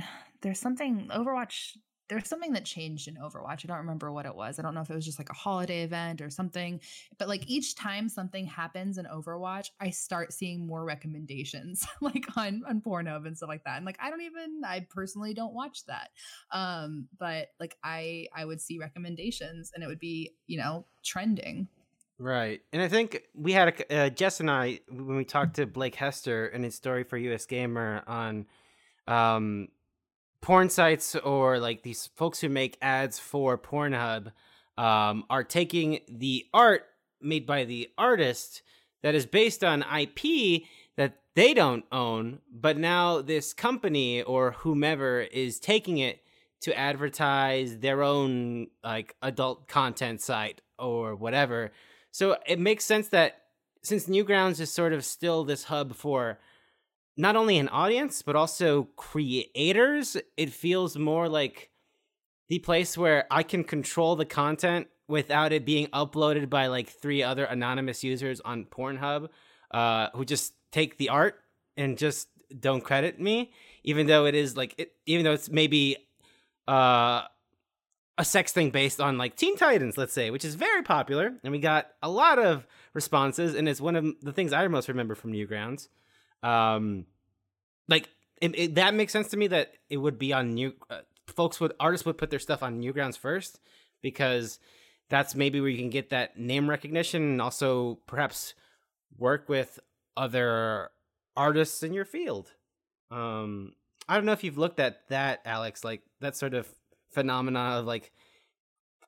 there's something Overwatch there's something that changed in Overwatch. I don't remember what it was. I don't know if it was just like a holiday event or something. But like each time something happens in Overwatch, I start seeing more recommendations (laughs) like on on Pornhub and stuff like that. And like I don't even I personally don't watch that. Um but like I I would see recommendations and it would be, you know, trending. Right. And I think we had a, uh, Jess and I when we talked to Blake Hester in his story for US Gamer on um porn sites or like these folks who make ads for Pornhub um, are taking the art made by the artist that is based on IP that they don't own, but now this company or whomever is taking it to advertise their own like adult content site or whatever. So it makes sense that since Newgrounds is sort of still this hub for not only an audience but also creators it feels more like the place where i can control the content without it being uploaded by like three other anonymous users on pornhub uh, who just take the art and just don't credit me even though it is like it, even though it's maybe uh, a sex thing based on like teen titans let's say which is very popular and we got a lot of responses and it's one of the things i most remember from newgrounds um, like it, it, that makes sense to me that it would be on new uh, folks would artists would put their stuff on Newgrounds first because that's maybe where you can get that name recognition and also perhaps work with other artists in your field. Um, I don't know if you've looked at that, Alex, like that sort of phenomena of like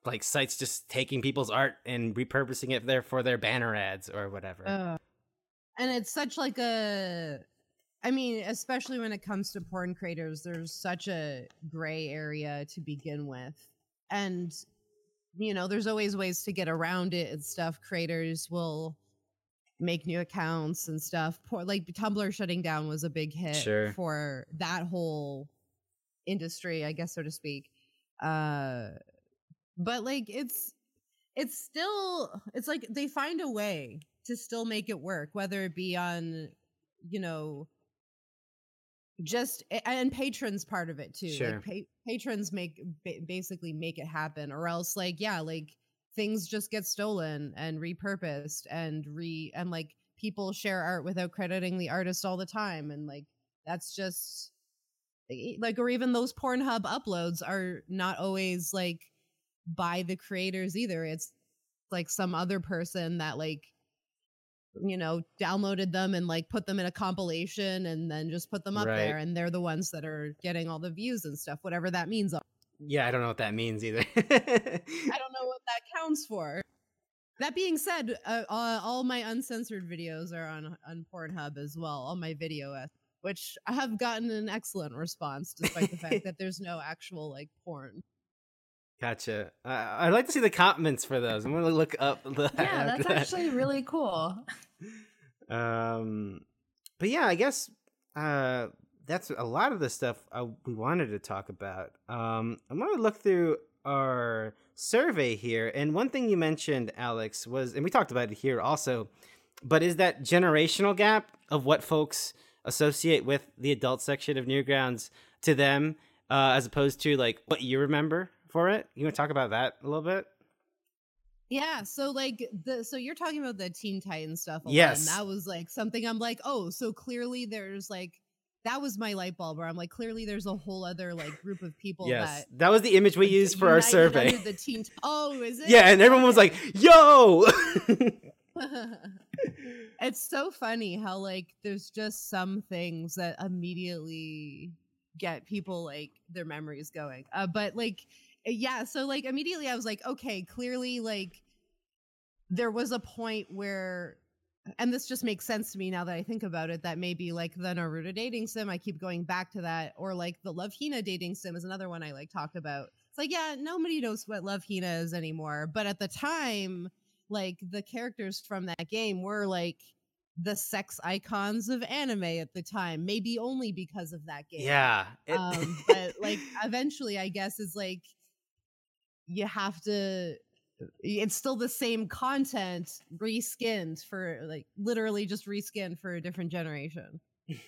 like sites just taking people's art and repurposing it there for their banner ads or whatever. Uh, and it's such like a I mean, especially when it comes to porn creators, there's such a gray area to begin with. And you know, there's always ways to get around it and stuff. Creators will make new accounts and stuff. Poor, like Tumblr shutting down was a big hit sure. for that whole industry, I guess so to speak. Uh but like it's it's still it's like they find a way to still make it work, whether it be on, you know, just and patrons part of it too. Sure. Like pa- patrons make basically make it happen, or else like yeah, like things just get stolen and repurposed and re and like people share art without crediting the artist all the time, and like that's just like or even those Pornhub uploads are not always like by the creators either. It's like some other person that like you know, downloaded them and like put them in a compilation and then just put them up right. there. And they're the ones that are getting all the views and stuff, whatever that means. Yeah, I don't know what that means either. I don't know what that counts for. That being said, uh, uh, all my uncensored videos are on on Pornhub as well. All my video, which I have gotten an excellent response, despite the fact that there's no actual like porn. Gotcha. Uh, I'd like to see the comments for those. I'm gonna look up. The, yeah, (laughs) that's that. actually really cool. (laughs) Um, but yeah, I guess uh, that's a lot of the stuff I, we wanted to talk about. Um, I'm gonna look through our survey here, and one thing you mentioned, Alex, was, and we talked about it here also, but is that generational gap of what folks associate with the adult section of Newgrounds to them, uh, as opposed to like what you remember for it. You want to talk about that a little bit? Yeah, so like the so you're talking about the Teen Titans stuff. Yes, And that was like something I'm like, oh, so clearly there's like that was my light bulb where I'm like, clearly there's a whole other like group of people. Yes, that, that was the image we used for our survey. The teen. Oh, is it? Yeah, and everyone was like, "Yo." (laughs) (laughs) it's so funny how like there's just some things that immediately get people like their memories going. Uh, but like yeah so like immediately i was like okay clearly like there was a point where and this just makes sense to me now that I think about it. That maybe like the Naruto dating sim, I keep going back to that, or like the Love Hina dating sim is another one I like talk about. It's like, yeah, nobody knows what Love Hina is anymore, but at the time, like the characters from that game were like the sex icons of anime at the time, maybe only because of that game. Yeah. It- Um, (laughs) but like eventually, I guess is like you have to. It's still the same content reskinned for like literally just reskinned for a different generation. (laughs)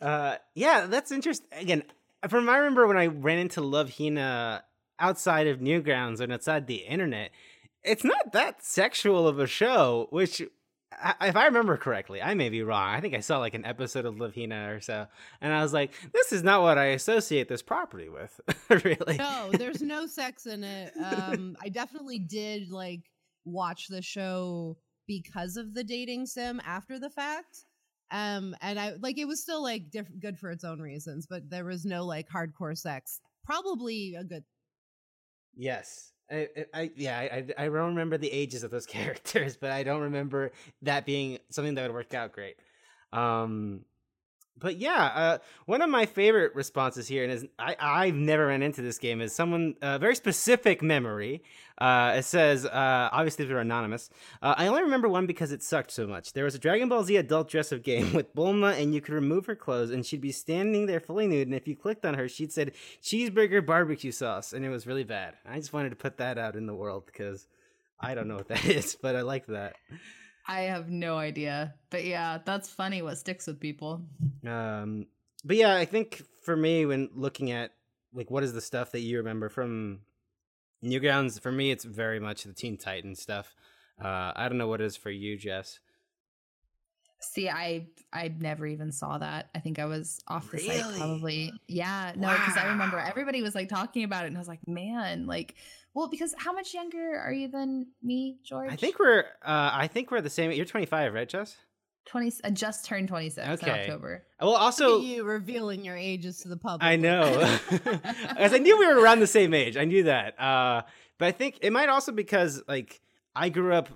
uh, yeah, that's interesting. Again, from I remember when I ran into Love Hina outside of Newgrounds and outside the internet, it's not that sexual of a show. Which, I- if I remember correctly, I may be wrong. I think I saw like an episode of Love Hina or so, and I was like, "This is not what I associate this property with." (laughs) really? No, there's no sex in it. Um, I definitely did like watch the show because of the dating sim after the fact. Um, and I like it was still like diff- good for its own reasons, but there was no like hardcore sex. Probably a good. Yes. I, I, yeah, I, I don't remember the ages of those (laughs) characters, but I don't remember that being something that would work out great. Um, but yeah, uh, one of my favorite responses here, and is I, I've never ran into this game, is someone a uh, very specific memory. Uh, it says, uh, obviously they're anonymous. Uh, I only remember one because it sucked so much. There was a Dragon Ball Z adult dress up game (laughs) with Bulma, and you could remove her clothes, and she'd be standing there fully nude. And if you clicked on her, she'd said cheeseburger barbecue sauce, and it was really bad. I just wanted to put that out in the world because I don't know what that (laughs) is, but I like that. I have no idea. But yeah, that's funny what sticks with people. Um, but yeah, I think for me, when looking at like what is the stuff that you remember from Newgrounds, for me, it's very much the Teen Titan stuff. Uh, I don't know what it is for you, Jess. See, I I never even saw that. I think I was off the site probably. Yeah, no, because I remember everybody was like talking about it, and I was like, man, like, well, because how much younger are you than me, George? I think we're uh, I think we're the same. You're 25, right, Jess? twenty. I just turned twenty six in Okay. October. Well, Look also at you revealing your ages to the public. I know, (laughs) as I knew we were around the same age. I knew that. Uh, but I think it might also because like I grew up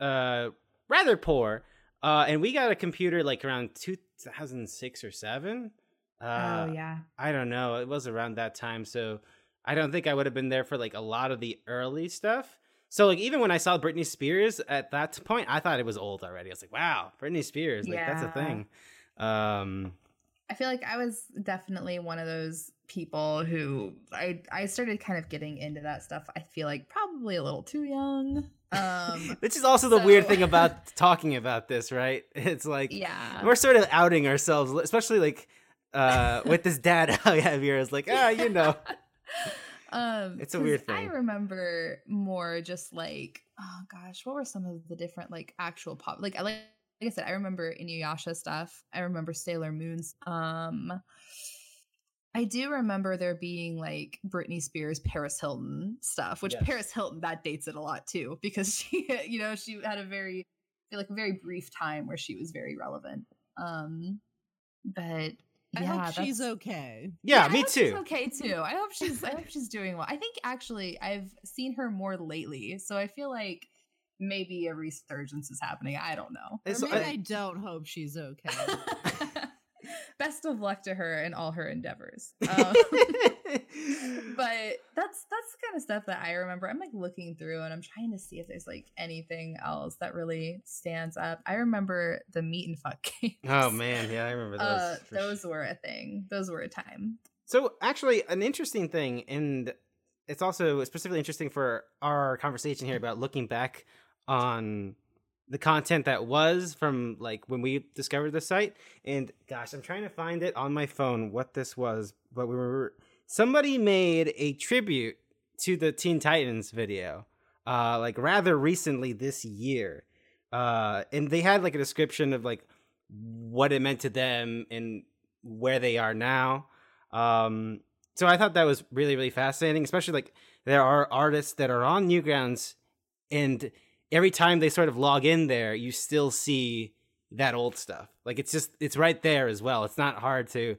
uh, rather poor, uh, and we got a computer like around 2006 or seven. Uh, oh yeah. I don't know. It was around that time, so I don't think I would have been there for like a lot of the early stuff. So like even when I saw Britney Spears at that point, I thought it was old already. I was like, wow, Britney Spears, like that's a thing. Um, I feel like I was definitely one of those people who I I started kind of getting into that stuff. I feel like probably a little too young. Um (laughs) which is also the weird thing about talking about this, right? (laughs) It's like yeah. we're sort of outing ourselves, especially like uh with this dad (laughs) I have here. It's like, ah, you know. (laughs) um It's a weird thing. I remember more just like oh gosh, what were some of the different like actual pop like I like like I said, I remember Inuyasha stuff. I remember Sailor Moon's. Um I do remember there being like Britney Spears, Paris Hilton stuff, which Yes. Paris Hilton that dates it a lot too because (laughs) she, you know, she had a very, feel like a very brief time where she was very relevant. Um, but I yeah, hope she's okay. Yeah, I me hope she's too. okay too. I hope (laughs) she's, I hope she's doing well. I think actually I've seen her more lately, so I feel like maybe a resurgence is happening. I don't know. Or maybe I- I don't hope she's okay. (laughs) Best of luck to her in all her endeavors. (laughs) Um, (laughs) but that's that's the kind of stuff that I remember. I'm like looking through and I'm trying to see if there's like anything else that really stands up. I remember the meet and fuck (laughs) games. oh man, yeah, I remember those. uh, those were a thing. Those were a time. So actually, an interesting thing, and it's also specifically interesting for our conversation here about looking back on the content that was from like when we discovered the site. And gosh, I'm trying to find it on my phone what this was, but we were somebody made a tribute to the Teen Titans video, uh, like rather recently this year, uh, and they had like a description of like what it meant to them and where they are now. Um, so I thought that was really, really fascinating, especially like there are artists that are on Newgrounds, and every time they sort of log in there, you still see that old stuff. Like it's just it's right there as well. It's not hard to.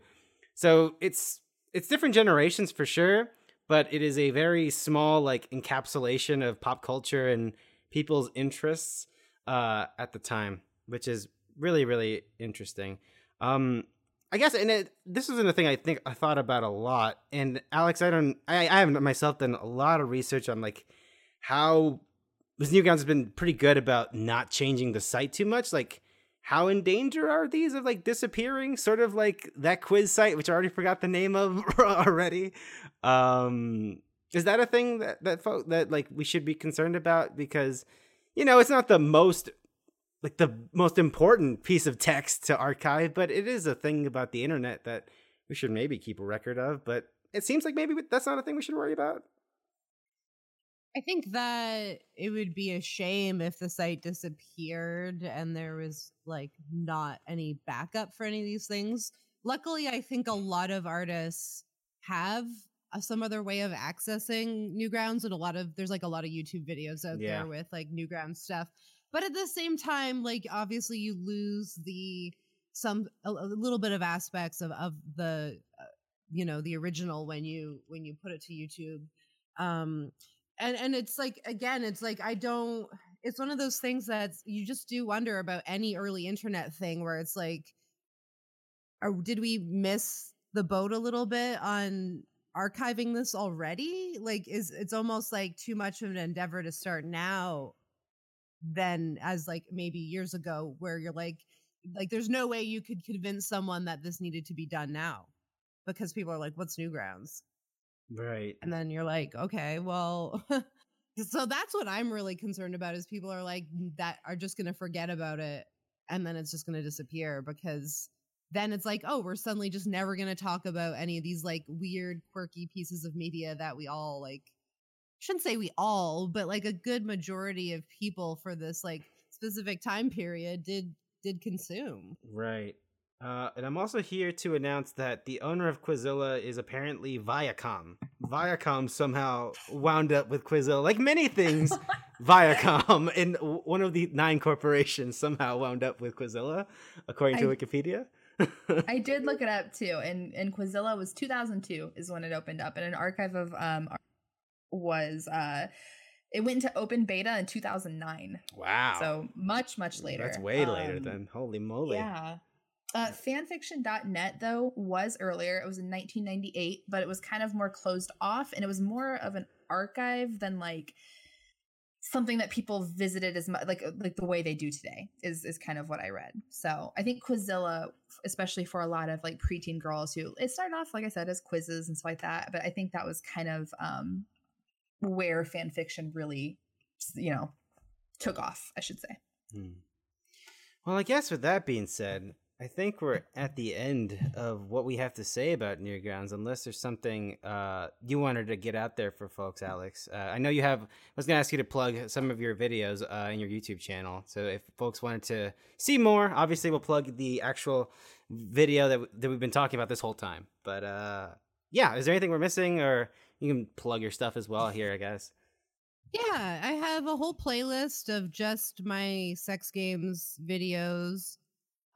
So it's it's different generations for sure, but it is a very small like encapsulation of pop culture and people's interests. uh, at the time, which is really really interesting. Um, I guess, and it, this isn't a thing I think I thought about a lot. And Alex, I don't, I, I haven't myself done a lot of research on like how this Newgrounds has been pretty good about not changing the site too much. Like, how in danger are these of like disappearing? Sort of like that quiz site, which I already forgot the name of (laughs) already. Um, is that a thing that that that like we should be concerned about? Because you know, it's not the most like the most important piece of text to archive, but it is a thing about the internet that we should maybe keep a record of. But it seems like maybe that's not a thing we should worry about. I think that it would be a shame if the site disappeared and there was like not any backup for any of these things. Luckily, I think a lot of artists have uh, some other way of accessing Newgrounds, and a lot of there's like a lot of YouTube videos out Yeah. there with like Newgrounds stuff. But at the same time, like obviously you lose the some a, a little bit of aspects of of the uh, you know the original when you when you put it to YouTube. Um, and and it's like again it's like i don't it's one of those things that you just do wonder about any early internet thing where it's like or did we miss the boat a little bit on archiving this already? Like is it's almost like too much of an endeavor to start now than as like maybe years ago where you're like like there's no way you could convince someone that this needed to be done now because people are like what's newgrounds Right. and then you're like okay well (laughs) so that's what i'm really concerned about is people are like mm, that are just going to forget about it and then it's just going to disappear because then it's like oh we're suddenly just never going to talk about any of these like weird quirky pieces of media that we all like shouldn't say we all but like a good majority of people for this like specific time period did did consume Right. Uh, and I'm also here to announce that the owner of Quizilla is apparently Viacom. Viacom somehow wound up with Quizilla, like many things. (laughs) Viacom and one of the nine corporations somehow wound up with Quizilla, according to I- Wikipedia. I (laughs) did look it up too, and and Quizilla was 2002 is when it opened up, and an archive of um was uh it went into open beta in 2009, wow. so much much later. That's way later than. Holy moly. Yeah. Uh, fanfiction.net though was earlier. It was in 1998, but it was kind of more closed off, and it was more of an archive than like something that people visited as much like like the way they do today is is kind of what I read. So I think Quizilla, especially for a lot of like preteen girls who it started off like I said as quizzes and stuff like that, but I think that was kind of um where fan fiction really you know took off. I should say. Hmm. Well, I guess with that being said, I think we're at the end of what we have to say about Newgrounds, unless there's something uh, you wanted to get out there for folks, Alex. Uh, I know you have. I was going to ask you to plug some of your videos uh, in your YouTube channel. So if folks wanted to see more, obviously we'll plug the actual video that that we've been talking about this whole time. But uh, yeah, is there anything we're missing, or you can plug your stuff as well here, I guess. Yeah, I have a whole playlist of just my sex games videos.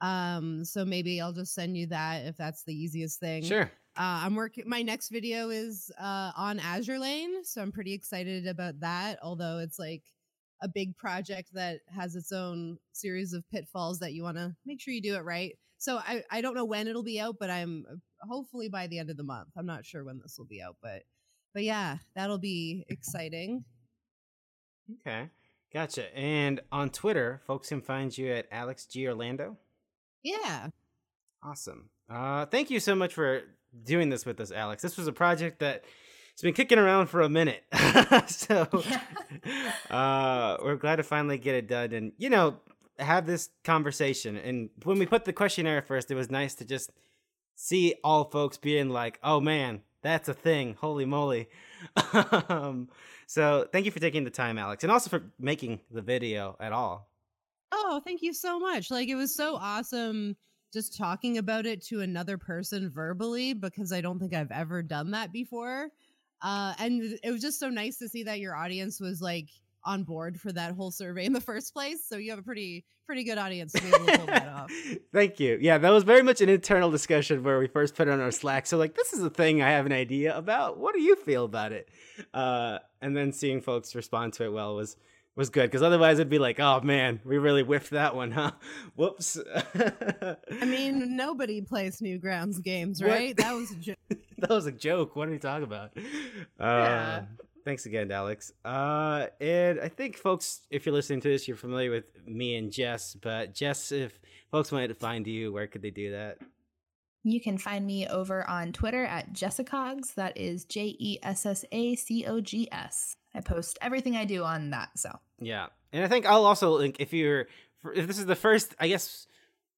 Um, so maybe I'll just send you that if that's the easiest thing. Sure. Uh, I'm working. My next video is uh, on Azur Lane, so I'm pretty excited about that. Although it's like a big project that has its own series of pitfalls that you want to make sure you do it right. So I I don't know when it'll be out, but I'm uh, hopefully by the end of the month. I'm not sure when this will be out, but but yeah, that'll be exciting. Okay. Gotcha. And on Twitter, folks can find you at Alex G Orlando. Yeah. Awesome. Uh, thank you so much for doing this with us, Alex. This was a project that has been kicking around for a minute, (laughs) so (laughs) uh, we're glad to finally get it done and you know have this conversation. And when we put the questionnaire first, it was nice to just see all folks being like, "Oh man, that's a thing! Holy moly!" (laughs) um, so thank you for taking the time, Alex, and also for making the video at all. Oh, thank you so much. Like it was so awesome just talking about it to another person verbally because I don't think I've ever done that before. Uh, and it was just so nice to see that your audience was like on board for that whole survey in the first place. So you have a pretty pretty good audience to be able to pull that off. (laughs) Thank you. Yeah, that was very much an internal discussion where we first put it on our Slack. So, like, this is a thing I have an idea about. What do you feel about it? Uh, and then seeing folks respond to it well was was good because otherwise it'd be like, oh man, we really whiffed that one, huh? (laughs) Whoops. (laughs) I mean, nobody plays Newgrounds games, right? That was a joke. (laughs) that was a joke. What are you talking about? Uh, Thanks again, Alex. Uh, and I think, folks, if you're listening to this, you're familiar with me and Jess. But Jess, if folks wanted to find you, where could they do that? You can find me over on Twitter at Jessacogs. That is J E S S A C O G S. I post everything I do on that. So yeah, and I think I'll also link if you're if this is the first, I guess.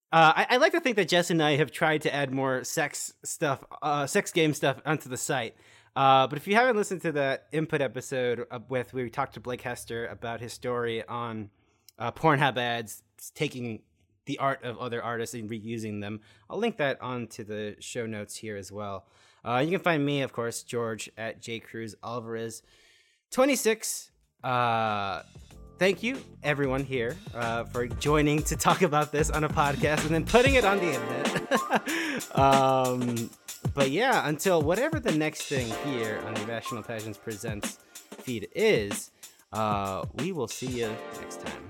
Uh, I, I like to think that Jess and I have tried to add more sex stuff, uh, sex game stuff onto the site. Uh, but if you haven't listened to that input episode with we talked to Blake Hester about his story on uh, Pornhub ads taking the art of other artists and reusing them, I'll link that onto the show notes here as well. Uh, you can find me, of course, George at J Cruz Alvarez. 26. Uh, thank you, everyone here, uh, for joining to talk about this on a podcast and then putting it on the internet. (laughs) um, but yeah, until whatever the next thing here on the Irrational Passions Presents feed is, uh, we will see you next time.